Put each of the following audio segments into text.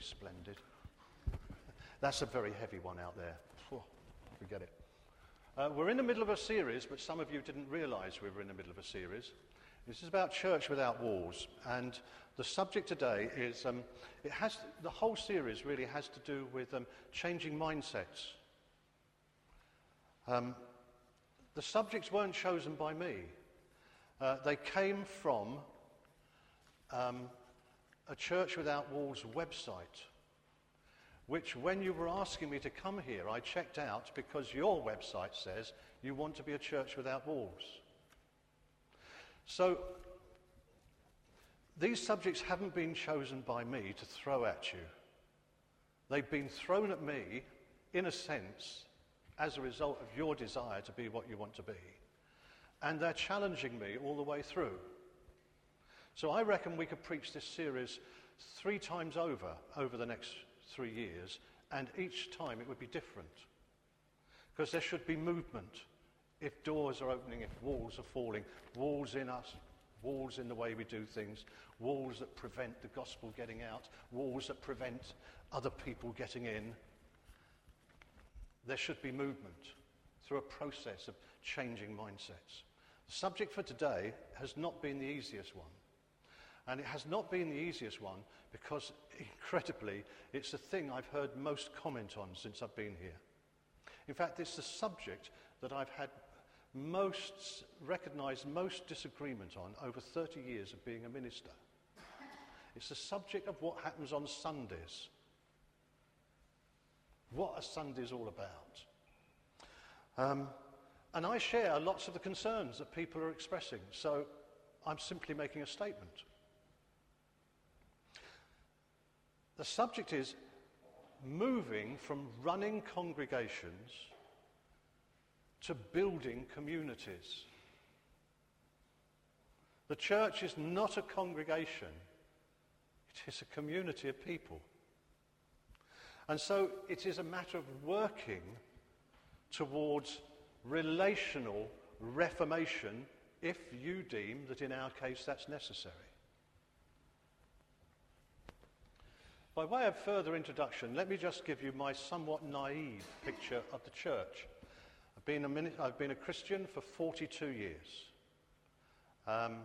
splendid. That's a very heavy one out there. forget it. Uh, we're in the middle of a series, but some of you didn't realize we were in the middle of a series. This is about church without walls, and the subject today is um, it has the whole series really has to do with um, changing mindsets. Um, the subjects weren't chosen by me; uh, they came from um, a Church Without Walls website which, when you were asking me to come here, I checked out because your website says you want to be a church without walls. So, these subjects haven't been chosen by me to throw at you. They've been thrown at me, in a sense, as a result of your desire to be what you want to be. And they're challenging me all the way through. So I reckon we could preach this series three times over over the next three years, and each time it would be different. Because there should be movement. If doors are opening, if walls are falling, walls in us, walls in the way we do things, walls that prevent the gospel getting out, walls that prevent other people getting in. There should be movement through a process of changing mindsets. The subject for today has not been the easiest one. And it has not been the easiest one because, incredibly, it's the thing I've heard most comment on since I've been here. In fact, it's the subject that I've had most recognized most disagreement on over 30 years of being a minister. It's the subject of what happens on Sundays. What are Sundays all about? Um, and I share lots of the concerns that people are expressing, so I'm simply making a statement. The subject is moving from running congregations to building communities. The church is not a congregation, it is a community of people. And so it is a matter of working towards relational reformation if you deem that in our case that's necessary. By way of further introduction, let me just give you my somewhat naive picture of the church. I've been a, I've been a Christian for 42 years. Um,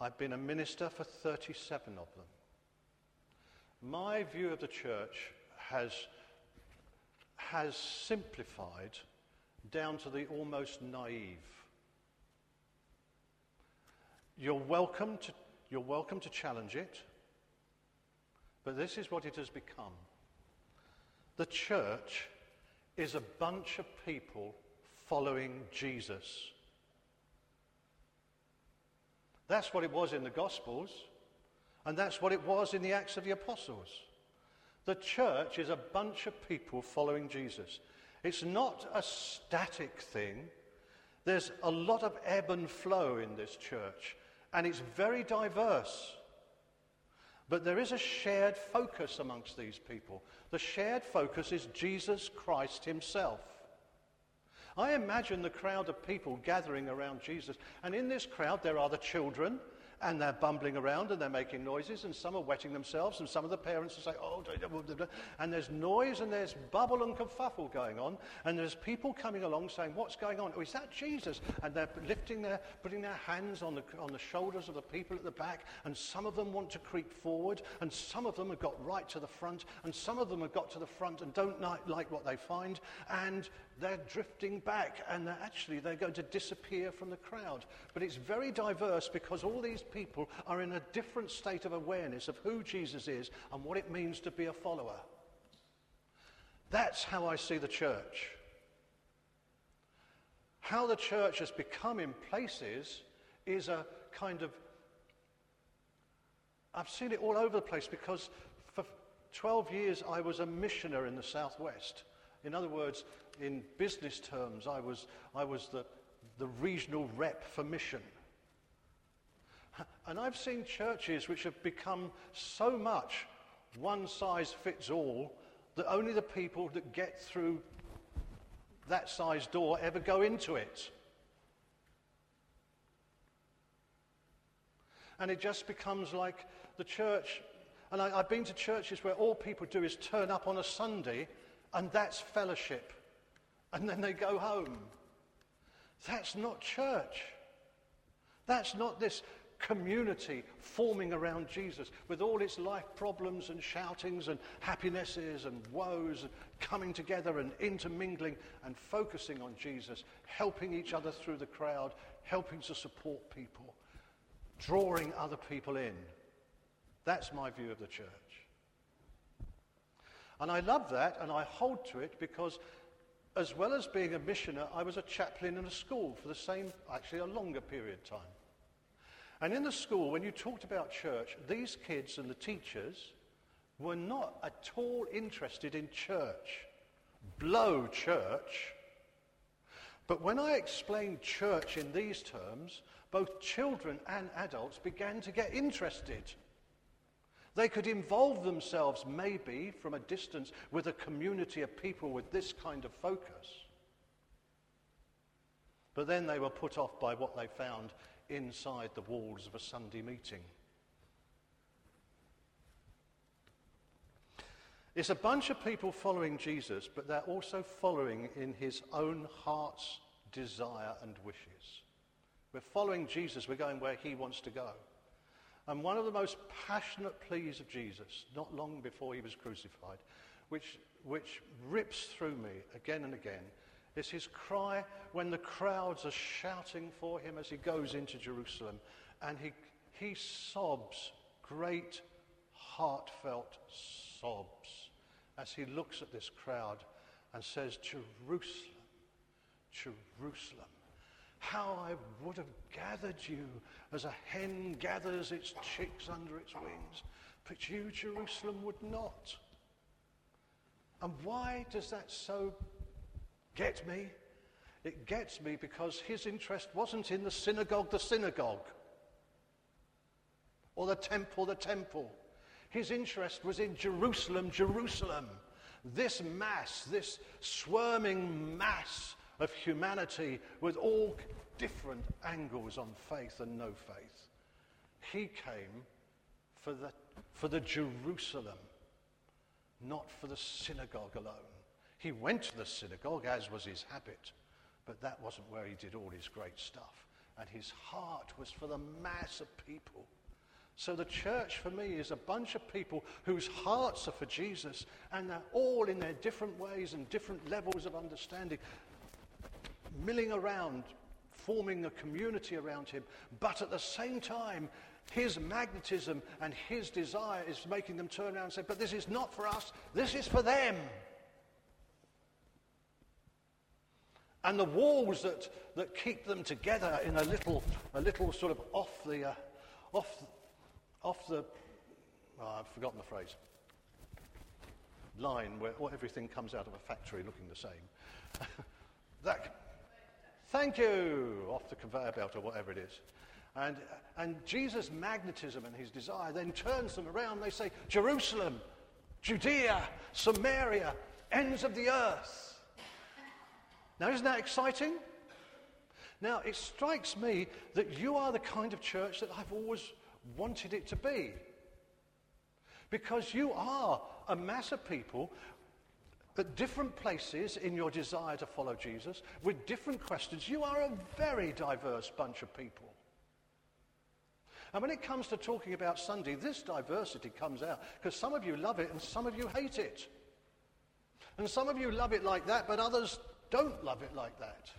I've been a minister for 37 of them. My view of the church has, has simplified down to the almost naive. You're welcome to, you're welcome to challenge it. But this is what it has become. The church is a bunch of people following Jesus. That's what it was in the Gospels, and that's what it was in the Acts of the Apostles. The church is a bunch of people following Jesus. It's not a static thing. There's a lot of ebb and flow in this church, and it's very diverse. But there is a shared focus amongst these people. The shared focus is Jesus Christ himself. I imagine the crowd of people gathering around Jesus. And in this crowd, there are the children, and they're bumbling around and they're making noises, and some are wetting themselves, and some of the parents will say, oh, and there's noise and there's bubble and kerfuffle going on, and there's people coming along saying, what's going on? Oh, is that Jesus? And they're lifting their, putting their hands on the, on the shoulders of the people at the back, and some of them want to creep forward, and some of them have got right to the front, and some of them have got to the front and don't like what they find, and they're drifting back, and they're actually they're going to disappear from the crowd. But it's very diverse because all these people are in a different state of awareness of who Jesus is and what it means to be a follower. That's how I see the church. How the church has become in places is a kind of. I've seen it all over the place because for 12 years I was a missioner in the Southwest. In other words, in business terms, I was, I was the, the regional rep for mission. And I've seen churches which have become so much one size fits all that only the people that get through that size door ever go into it. And it just becomes like the church. And I, I've been to churches where all people do is turn up on a Sunday and that's fellowship. And then they go home. That's not church. That's not this community forming around Jesus with all its life problems and shoutings and happinesses and woes, and coming together and intermingling and focusing on Jesus, helping each other through the crowd, helping to support people, drawing other people in. That's my view of the church. And I love that and I hold to it because as well as being a missioner, I was a chaplain in a school for the same, actually a longer period of time. And in the school, when you talked about church, these kids and the teachers were not at all interested in church. Blow church. But when I explained church in these terms, both children and adults began to get interested. They could involve themselves, maybe from a distance, with a community of people with this kind of focus. But then they were put off by what they found inside the walls of a Sunday meeting. It's a bunch of people following Jesus, but they're also following in his own heart's desire and wishes. We're following Jesus, we're going where he wants to go. And one of the most passionate pleas of Jesus, not long before he was crucified, which, which rips through me again and again, is his cry when the crowds are shouting for him as he goes into Jerusalem. And he, he sobs, great, heartfelt sobs, as he looks at this crowd and says, Jerusalem, Jerusalem, how I would have gathered you as a hen gathers its chicks under its wings, but you, Jerusalem, would not. And why does that so Get me? It gets me because his interest wasn't in the synagogue, the synagogue, or the temple, the temple. His interest was in Jerusalem, Jerusalem. This mass, this swarming mass of humanity with all different angles on faith and no faith. He came for the, for the Jerusalem, not for the synagogue alone. He went to the synagogue, as was his habit, but that wasn't where he did all his great stuff. And his heart was for the mass of people. So the church for me is a bunch of people whose hearts are for Jesus, and they're all in their different ways and different levels of understanding, milling around, forming a community around him. But at the same time, his magnetism and his desire is making them turn around and say, But this is not for us, this is for them. and the walls that, that keep them together in a little, a little sort of off the, uh, off, off the, oh, I've forgotten the phrase, line where everything comes out of a factory looking the same. that, thank you, off the conveyor belt or whatever it is. And, and Jesus' magnetism and his desire then turns them around. They say, Jerusalem, Judea, Samaria, ends of the earth. Now, isn't that exciting? Now, it strikes me that you are the kind of church that I've always wanted it to be. Because you are a mass of people at different places in your desire to follow Jesus with different questions. You are a very diverse bunch of people. And when it comes to talking about Sunday, this diversity comes out because some of you love it and some of you hate it. And some of you love it like that, but others don't love it like that.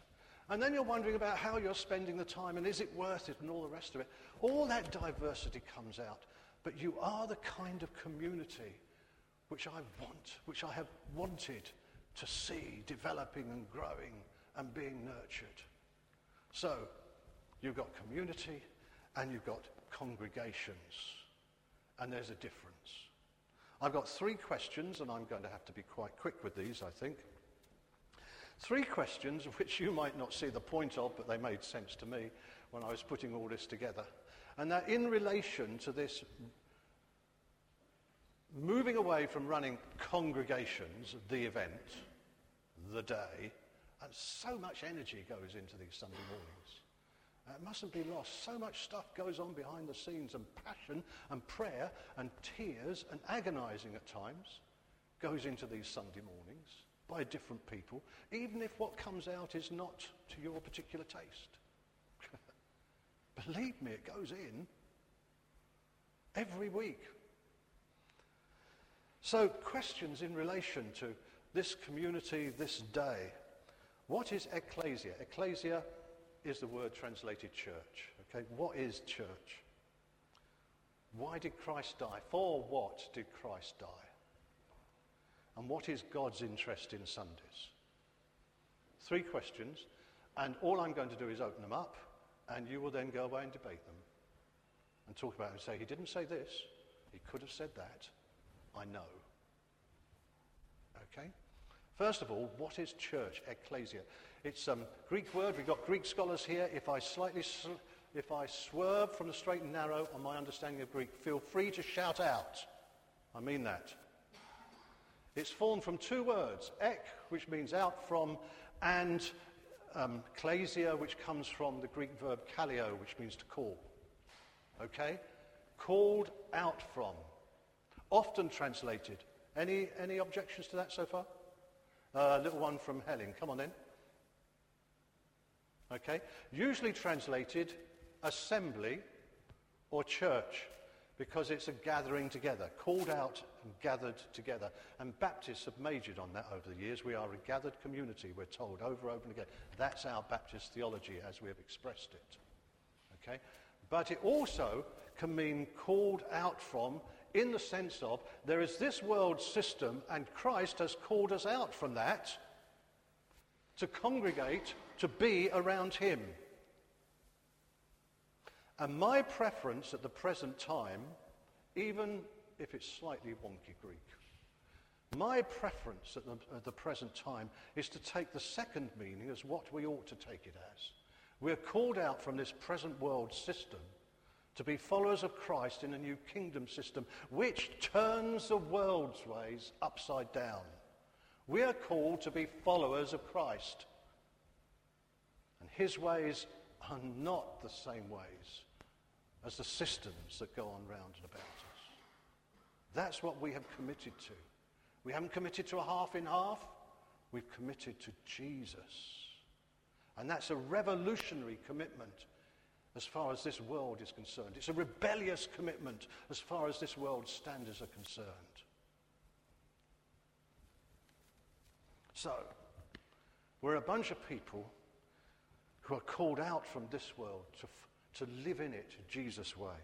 And then you're wondering about how you're spending the time and is it worth it and all the rest of it. All that diversity comes out. But you are the kind of community which I want, which I have wanted to see developing and growing and being nurtured. So, you've got community and you've got congregations. And there's a difference. I've got three questions, and I'm going to have to be quite quick with these, I think. Three questions which you might not see the point of, but they made sense to me when I was putting all this together. And they're in relation to this moving away from running congregations, the event, the day, and so much energy goes into these Sunday mornings. It mustn't be lost. So much stuff goes on behind the scenes, and passion and prayer and tears and agonizing at times goes into these Sunday mornings by different people, even if what comes out is not to your particular taste. Believe me, it goes in every week. So, questions in relation to this community, this day. What is ecclesia? Ecclesia is the word translated church. Okay, what is church? Why did Christ die? For what did Christ die? And what is God's interest in Sundays? Three questions, and all I'm going to do is open them up, and you will then go away and debate them and talk about it and say, he didn't say this, he could have said that. I know. Okay? First of all, what is church, ecclesia? It's a um, Greek word. We've got Greek scholars here. If I slightly, sl- if I swerve from the straight and narrow on my understanding of Greek, feel free to shout out. I mean that. It's formed from two words, ek, which means out from, and um, klesia, which comes from the Greek verb kaleo, which means to call. Okay? Called out from. Often translated. Any, any objections to that so far? A uh, little one from Helen. Come on then. Okay? Usually translated assembly or church because it's a gathering together, called out and gathered together. And Baptists have majored on that over the years. We are a gathered community, we're told over and over again. That's our Baptist theology as we have expressed it. Okay? But it also can mean called out from in the sense of there is this world system and Christ has called us out from that to congregate, to be around him. And my preference at the present time, even if it's slightly wonky Greek, my preference at the, at the present time is to take the second meaning as what we ought to take it as. We're called out from this present world system to be followers of Christ in a new kingdom system which turns the world's ways upside down. We are called to be followers of Christ. And his ways are not the same ways as the systems that go on round and about us. That's what we have committed to. We haven't committed to a half in half, we've committed to Jesus. And that's a revolutionary commitment as far as this world is concerned. It's a rebellious commitment as far as this world's standards are concerned. So, we're a bunch of people who are called out from this world to, to live in it Jesus' way.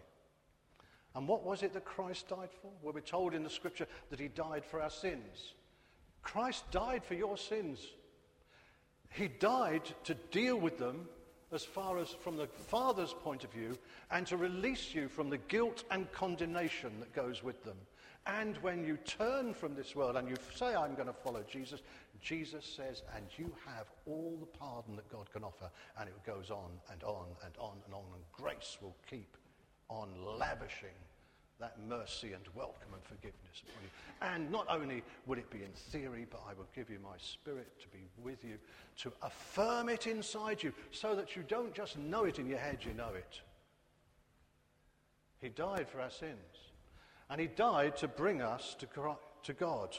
And what was it that Christ died for? Well, we're told in the scripture that he died for our sins. Christ died for your sins. He died to deal with them as far as from the Father's point of view and to release you from the guilt and condemnation that goes with them. And when you turn from this world and you say, I'm going to follow Jesus, Jesus says, and you have all the pardon that God can offer. And it goes on and on and on and on. And grace will keep on lavishing that mercy and welcome and forgiveness upon you. And not only would it be in theory, but I will give you my spirit to be with you, to affirm it inside you, so that you don't just know it in your head, you know it. He died for our sins. And he died to bring us to, to God.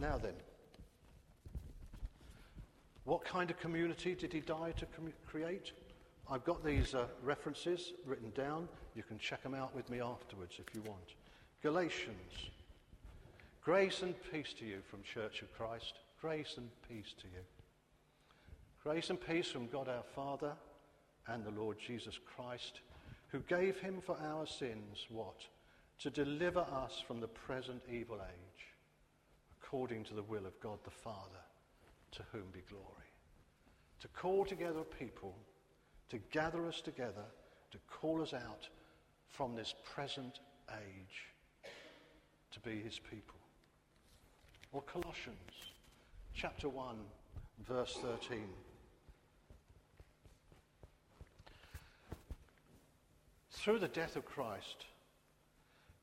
Now then, what kind of community did he die to com- create? I've got these uh, references written down. You can check them out with me afterwards if you want. Galatians. Grace and peace to you from Church of Christ. Grace and peace to you. Grace and peace from God our Father and the Lord Jesus Christ, who gave him for our sins what? To deliver us from the present evil age, according to the will of God the Father, to whom be glory. To call together people to gather us together, to call us out from this present age to be his people. Or Colossians chapter 1, verse 13. Through the death of Christ,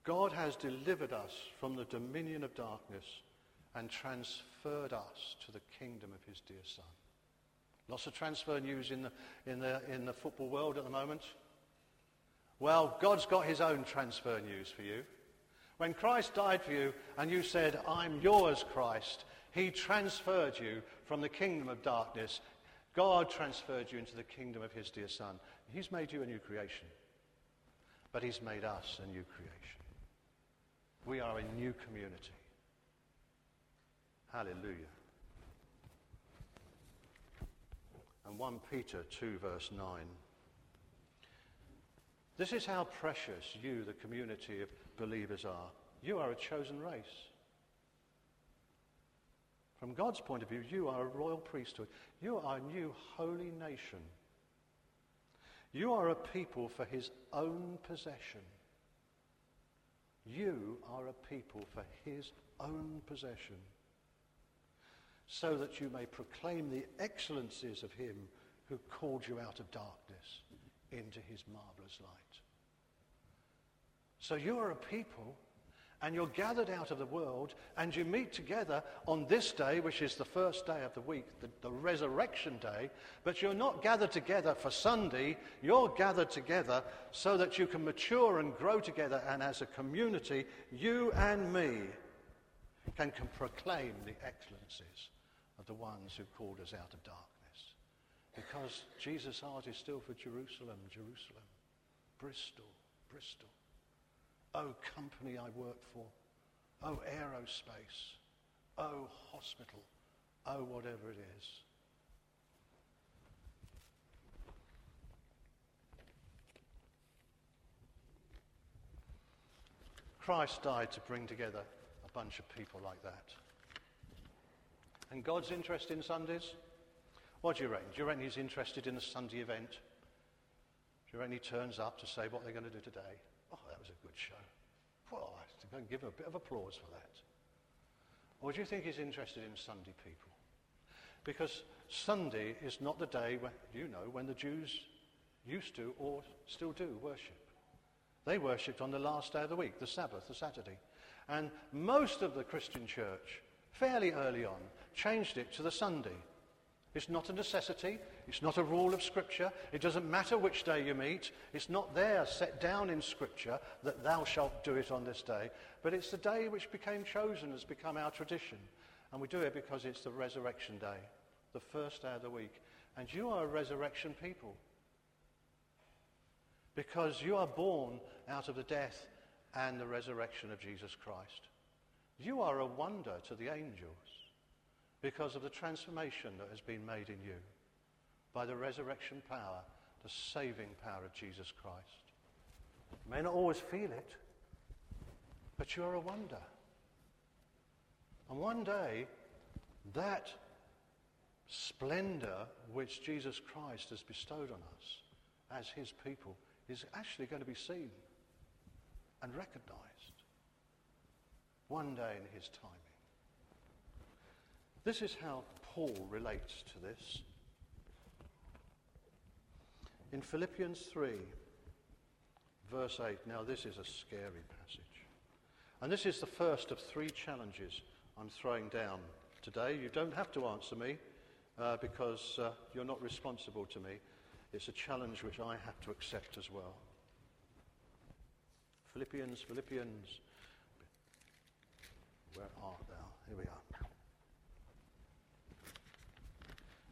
God has delivered us from the dominion of darkness and transferred us to the kingdom of his dear Son. Lots of transfer news in the, in the, in the football world at the moment. Well, God's got his own transfer news for you. When Christ died for you and you said, I'm yours, Christ, he transferred you from the kingdom of darkness. God transferred you into the kingdom of his dear Son. He's made you a new creation. But he's made us a new creation. We are a new community. Hallelujah. And 1 Peter 2, verse 9. This is how precious you, the community of believers, are. You are a chosen race. From God's point of view, you are a royal priesthood. You are a new holy nation. You are a people for his own possession. You are a people for his own possession, so that you may proclaim the excellencies of him who called you out of darkness into his marvelous light. So you are a people and you're gathered out of the world and you meet together on this day, which is the first day of the week, the, the, resurrection day, but you're not gathered together for Sunday. You're gathered together so that you can mature and grow together, and as a community, you and me can, can proclaim the excellencies of the ones who called us out of darkness. Because Jesus' heart is still for Jerusalem, Jerusalem, Bristol, Bristol. Oh, company I work for. Oh, aerospace. Oh, hospital. Oh, whatever it is. Christ died to bring together a bunch of people like that. And God's interest in Sundays? What do you reckon? Do you reckon he's interested in a Sunday event? Do you reckon he turns up to say what they're going to do today? Oh, that was a good show. Well, I can give him a bit of applause for that. Or do you think he's interested in Sunday people? Because Sunday is not the day, when, you know, when the Jews used to or still do worship. They worshipped on the last day of the week, the Sabbath, the Saturday. And most of the Christian church, fairly early on, changed it to the Sunday. It's not a necessity. It's not a rule of Scripture. It doesn't matter which day you meet. It's not there set down in Scripture that thou shalt do it on this day. But it's the day which became chosen, has become our tradition. And we do it because it's the resurrection day, the first day of the week. And you are a resurrection people. Because you are born out of the death and the resurrection of Jesus Christ. You are a wonder to the angels because of the transformation that has been made in you by the resurrection power, the saving power of Jesus Christ. You may not always feel it, but you're a wonder. And one day, that splendor which Jesus Christ has bestowed on us as his people is actually going to be seen and recognized one day in his timing. This is how Paul relates to this. In Philippians 3, verse 8, now this is a scary passage. And this is the first of three challenges I'm throwing down today. You don't have to answer me uh, because uh, you're not responsible to me. It's a challenge which I have to accept as well. Philippians, Philippians. Where art thou? Here we are.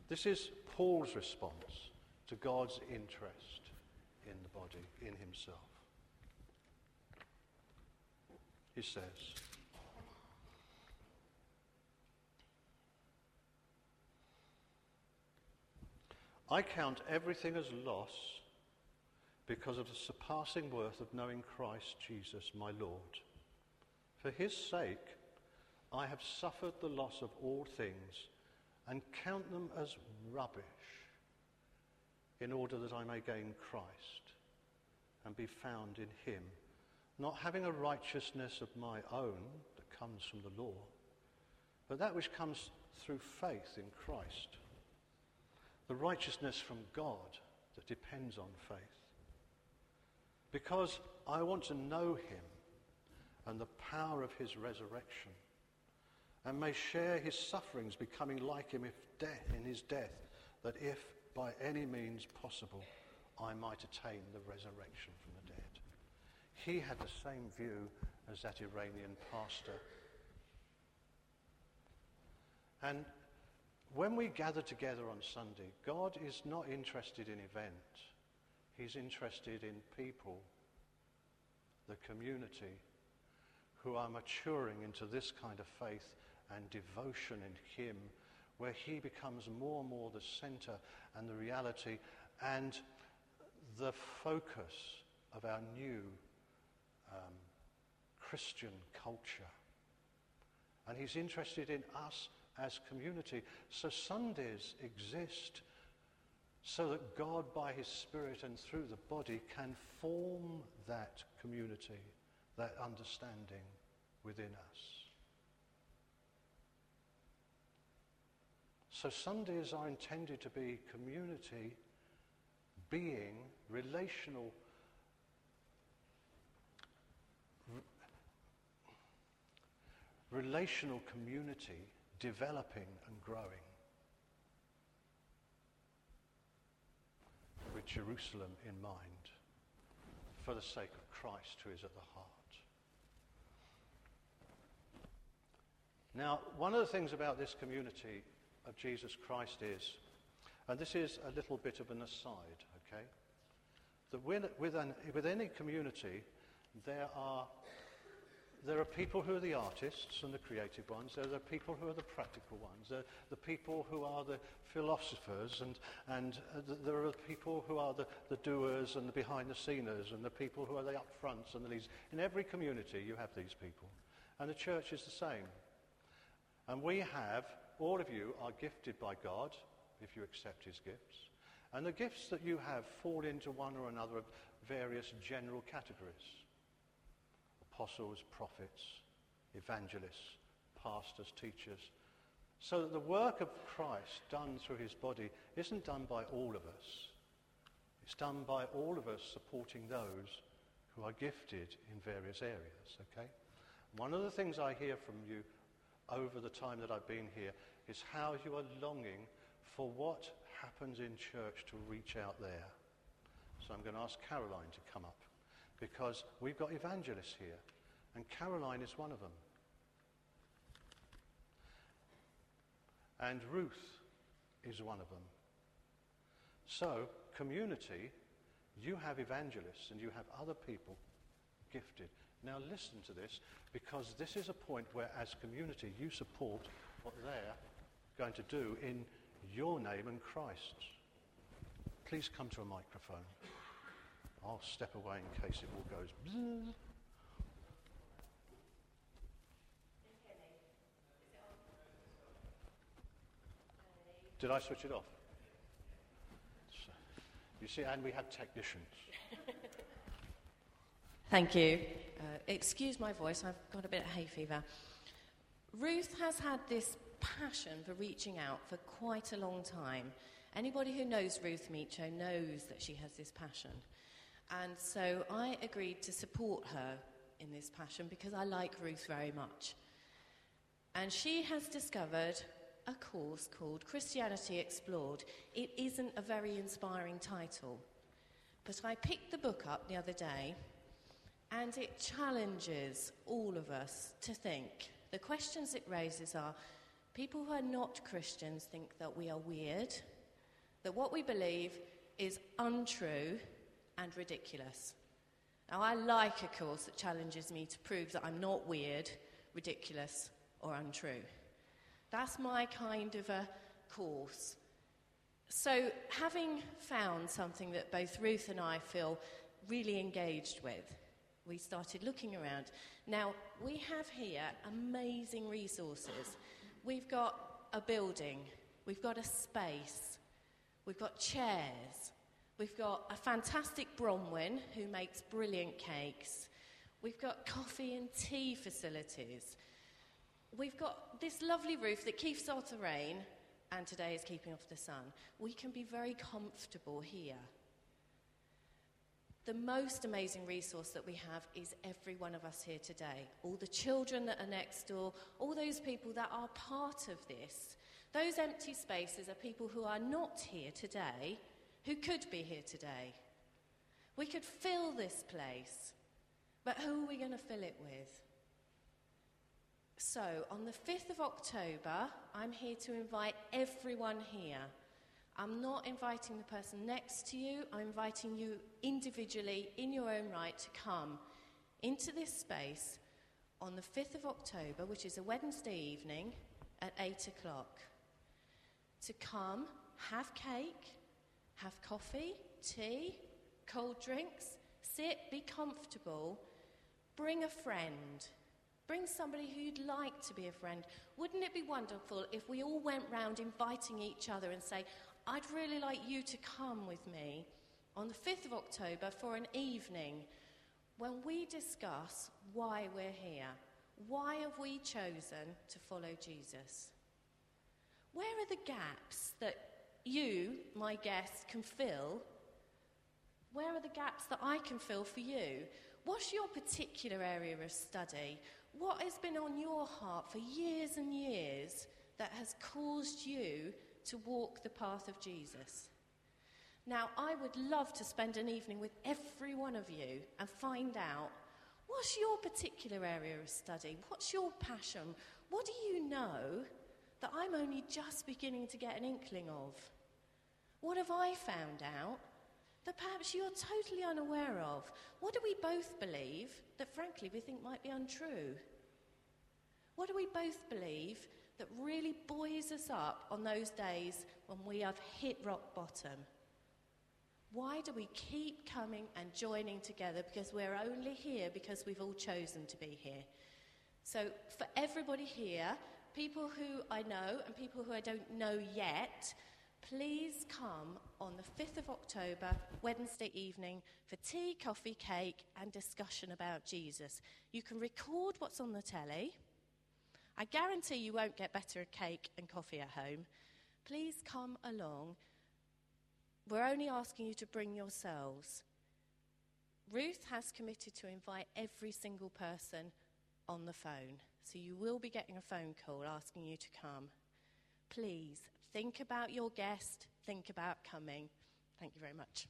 This is Paul's response to God's interest in the body, in himself. He says, I count everything as loss because of the surpassing worth of knowing Christ Jesus, my Lord. For his sake, I have suffered the loss of all things and count them as rubbish in order that I may gain Christ and be found in him, not having a righteousness of my own that comes from the law, but that which comes through faith in Christ, the righteousness from God that depends on faith. Because I want to know him and the power of his resurrection and may share his sufferings, becoming like him if death, in his death, that if by any means possible I might attain the resurrection from the dead. He had the same view as that Iranian pastor. And when we gather together on Sunday, God is not interested in event. He's interested in people, the community, who are maturing into this kind of faith and devotion in Him, where He becomes more and more the center and the reality and the focus of our new um, Christian culture. And He's interested in us as community. So Sundays exist so that God, by His Spirit and through the body, can form that community, that understanding within us. So Sundays are intended to be community, being, relational, relational community developing and growing. With Jerusalem in mind, for the sake of Christ who is at the heart. Now, one of the things about this community of Jesus Christ is, and this is a little bit of an aside, okay, that with, with, an, with any community, there are there are people who are the artists and the creative ones. There are people who are the practical ones. There are the people who are the philosophers. And, and uh, there are the people who are the, the doers and the behind-the-sceners and the people who are the up-fronts and the leads. In every community, you have these people. And the church is the same. And we have, all of you are gifted by God, if you accept his gifts. And the gifts that you have fall into one or another of various general categories apostles, prophets, evangelists, pastors, teachers. So that the work of Christ done through his body isn't done by all of us. It's done by all of us supporting those who are gifted in various areas, okay? One of the things I hear from you over the time that I've been here is how you are longing for what happens in church to reach out there. So I'm going to ask Caroline to come up because we've got evangelists here, and Caroline is one of them. And Ruth is one of them. So, community, you have evangelists and you have other people gifted. Now, listen to this because this is a point where, as community, you support what they're going to do in your name and Christ's. Please come to a microphone. I'll step away in case it all goes. Bzz. Did I switch it off? So, you see, and we had technicians. Thank you. Uh, excuse my voice, I've got a bit of hay fever. Ruth has had this passion for reaching out for quite a long time. Anybody who knows Ruth Micho knows that she has this passion. And so I agreed to support her in this passion because I like Ruth very much. And she has discovered a course called Christianity Explored. It isn't a very inspiring title, but I picked the book up the other day and it challenges all of us to think. The questions it raises are people who are not Christians think that we are weird, that what we believe is untrue and ridiculous. Now, I like a course that challenges me to prove that I'm not weird, ridiculous, or untrue. That's my kind of a course. So, having found something that both Ruth and I feel really engaged with, we started looking around. Now, we have here amazing resources. We've got a building, we've got a space, we've got chairs, we've got a fantastic Bronwyn who makes brilliant cakes, we've got coffee and tea facilities. We've got this lovely roof that keeps out the rain and today is keeping off the sun. We can be very comfortable here. The most amazing resource that we have is every one of us here today. All the children that are next door, all those people that are part of this, Those empty spaces are people who are not here today, who could be here today. We could fill this place, but who are we going to fill it with? So, on the 5th of October, I'm here to invite everyone here. I'm not inviting the person next to you, I'm inviting you individually, in your own right, to come into this space on the 5th of October, which is a Wednesday evening at 8 o'clock. To come, have cake, have coffee, tea, cold drinks, sit, be comfortable, bring a friend. Bring somebody who you'd like to be a friend. Wouldn't it be wonderful if we all went round inviting each other and say, I'd really like you to come with me on the 5th of October for an evening when we discuss why we're here. Why have we chosen to follow Jesus? Where are the gaps that you, my guest, can fill? Where are the gaps that I can fill for you? What's your particular area of study? What has been on your heart for years and years that has caused you to walk the path of Jesus? Now, I would love to spend an evening with every one of you and find out what's your particular area of study? What's your passion? What do you know that I'm only just beginning to get an inkling of? What have I found out that perhaps you're totally unaware of? What do we both believe that, frankly, we think might be untrue? What do we both believe that really buoys us up on those days when we have hit rock bottom? Why do we keep coming and joining together? Because we're only here because we've all chosen to be here. So, for everybody here, people who I know and people who I don't know yet, please come on the 5th of October, Wednesday evening, for tea, coffee, cake, and discussion about Jesus. You can record what's on the telly. I guarantee you won't get better cake and coffee at home. Please come along. We're only asking you to bring yourselves. Ruth has committed to invite every single person on the phone. So you will be getting a phone call asking you to come. Please think about your guest, think about coming. Thank you very much.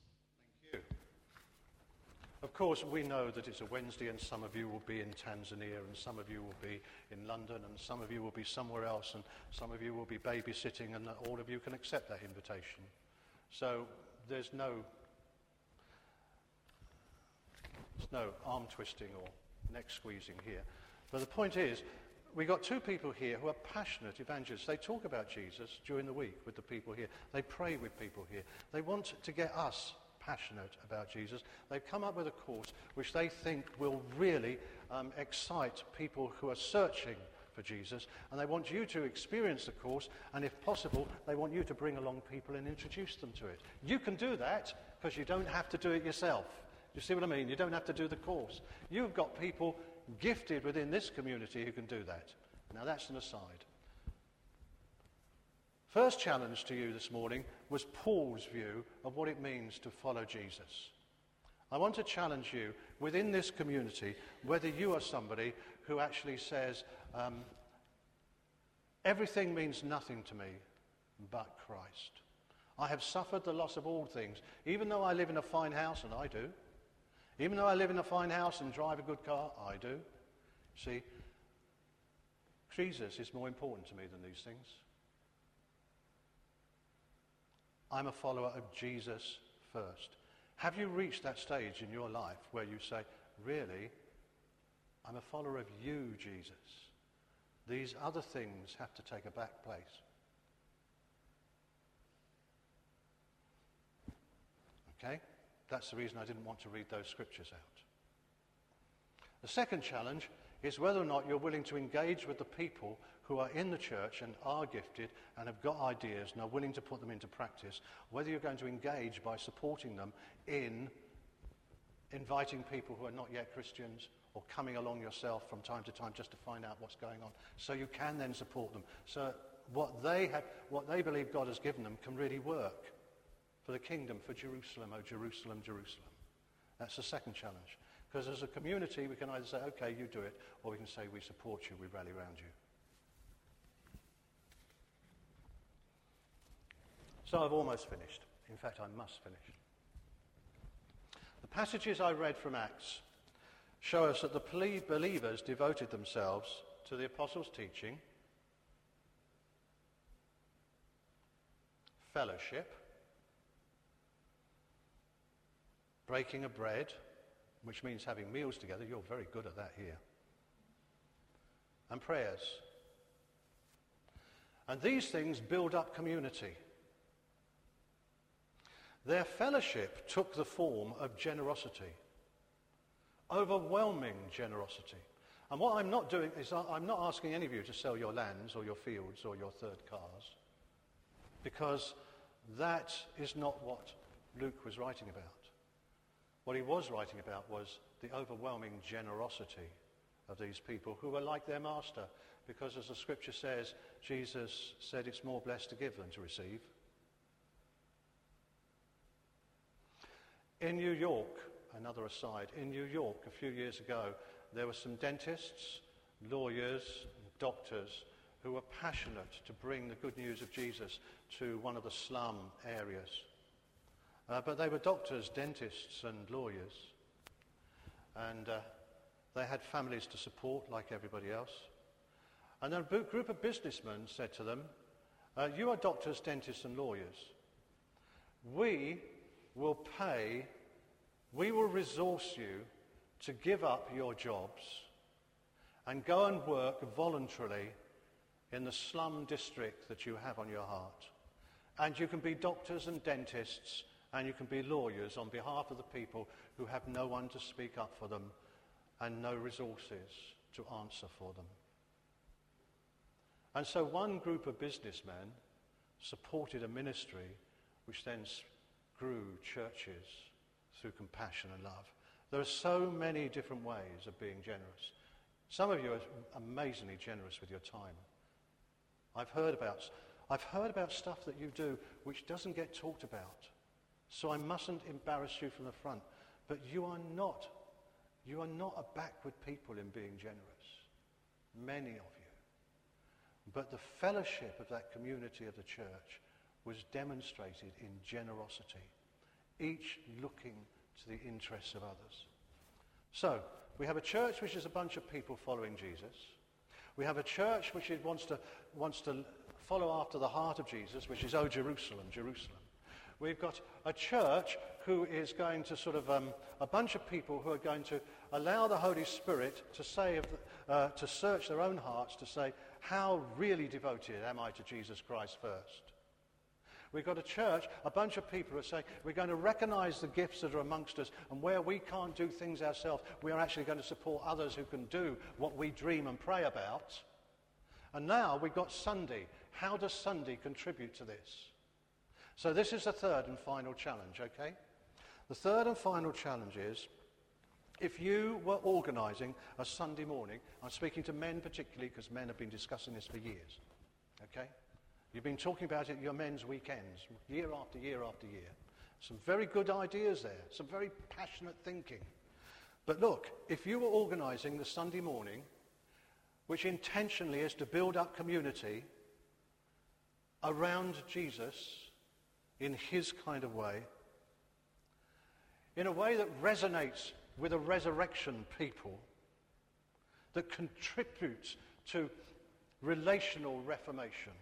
Of course, we know that it's a Wednesday, and some of you will be in Tanzania, and some of you will be in London, and some of you will be somewhere else, and some of you will be babysitting, and all of you can accept that invitation. So there's no, there's no arm twisting or neck squeezing here. But the point is, we've got two people here who are passionate evangelists. They talk about Jesus during the week with the people here. They pray with people here. They want to get us passionate about Jesus. They've come up with a course which they think will really um, excite people who are searching for Jesus. And they want you to experience the course, and if possible, they want you to bring along people and introduce them to it. You can do that because you don't have to do it yourself. You see what I mean? You don't have to do the course. You've got people gifted within this community who can do that. Now, that's an aside. First challenge to you this morning was Paul's view of what it means to follow Jesus. I want to challenge you within this community whether you are somebody who actually says, um, everything means nothing to me but Christ. I have suffered the loss of all things, even though I live in a fine house, and I do. Even though I live in a fine house and drive a good car, I do. See, Jesus is more important to me than these things. I'm a follower of Jesus first. Have you reached that stage in your life where you say, really, I'm a follower of you, Jesus? These other things have to take a back place. Okay? That's the reason I didn't want to read those scriptures out. The second challenge is whether or not you're willing to engage with the people who are in the church and are gifted and have got ideas and are willing to put them into practice, whether you're going to engage by supporting them in inviting people who are not yet Christians or coming along yourself from time to time just to find out what's going on so you can then support them. So what they, have, what they believe God has given them can really work for the kingdom, for Jerusalem, oh Jerusalem, Jerusalem. That's the second challenge. Because as a community, we can either say, okay, you do it, or we can say, we support you, we rally around you. So I've almost finished. In fact, I must finish. The passages I read from Acts show us that the believers devoted themselves to the apostles' teaching, fellowship, breaking of bread, which means having meals together. You're very good at that here. And prayers. And these things build up community. Their fellowship took the form of generosity, overwhelming generosity. And what I'm not doing is I'm not asking any of you to sell your lands or your fields or your third cars, because that is not what Luke was writing about. What he was writing about was the overwhelming generosity of these people who were like their master, because as the scripture says, Jesus said it's more blessed to give than to receive. In New York, another aside, in New York a few years ago, there were some dentists, lawyers, doctors who were passionate to bring the good news of Jesus to one of the slum areas. Uh, but they were doctors, dentists, and lawyers. And uh, they had families to support like everybody else. And then a group of businessmen said to them, uh, You are doctors, dentists, and lawyers. We will pay, we will resource you to give up your jobs and go and work voluntarily in the slum district that you have on your heart. And you can be doctors and dentists and you can be lawyers on behalf of the people who have no one to speak up for them and no resources to answer for them. And so one group of businessmen supported a ministry which then grew churches through compassion and love. There are so many different ways of being generous. Some of you are amazingly generous with your time. I've heard about, I've heard about stuff that you do which doesn't get talked about. So I mustn't embarrass you from the front. But you are not, you are not a backward people in being generous. Many of you. But the fellowship of that community of the church was demonstrated in generosity, each looking to the interests of others. So, we have a church which is a bunch of people following Jesus. We have a church which wants to, wants to follow after the heart of Jesus, which is, oh, Jerusalem, Jerusalem. We've got a church who is going to sort of, um, a bunch of people who are going to allow the Holy Spirit to say, uh, to search their own hearts, to say, how really devoted am I to Jesus Christ first? We've got a church, a bunch of people who are saying we're going to recognize the gifts that are amongst us, and where we can't do things ourselves, we are actually going to support others who can do what we dream and pray about. And now we've got Sunday. How does Sunday contribute to this? So, this is the third and final challenge, okay? The third and final challenge is if you were organizing a Sunday morning, I'm speaking to men particularly because men have been discussing this for years, okay? You've been talking about it at your men's weekends, year after year after year. Some very good ideas there, some very passionate thinking. But look, if you were organizing the Sunday morning, which intentionally is to build up community around Jesus in his kind of way, in a way that resonates with a resurrection people, that contributes to relational reformation,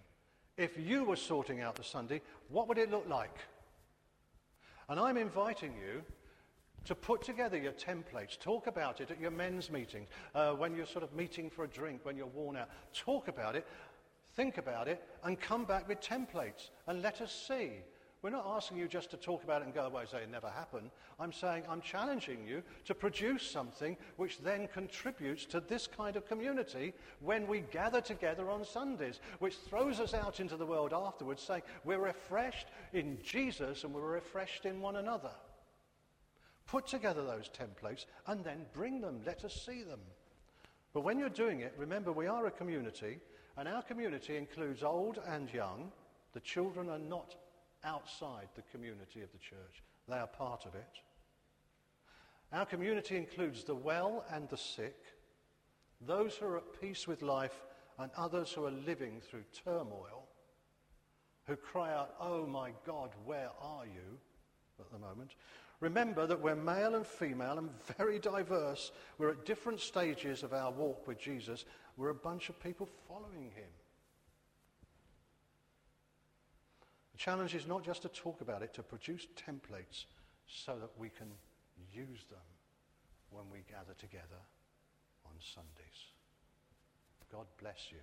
if you were sorting out the Sunday, what would it look like? And I'm inviting you to put together your templates. Talk about it at your men's meetings, uh, when you're sort of meeting for a drink, when you're worn out. Talk about it, think about it, and come back with templates and let us see we're not asking you just to talk about it and go away and say it never happened. I'm saying I'm challenging you to produce something which then contributes to this kind of community when we gather together on Sundays, which throws us out into the world afterwards saying we're refreshed in Jesus and we're refreshed in one another. Put together those templates and then bring them. Let us see them. But when you're doing it, remember we are a community, and our community includes old and young. The children are not outside the community of the church. They are part of it. Our community includes the well and the sick, those who are at peace with life, and others who are living through turmoil. who cry out, Oh my God, where are you? at the moment. Remember that we're male and female and very diverse. We're at different stages of our walk with Jesus. We're a bunch of people following him. The challenge is not just to talk about it, to produce templates so that we can use them when we gather together on Sundays. God bless you.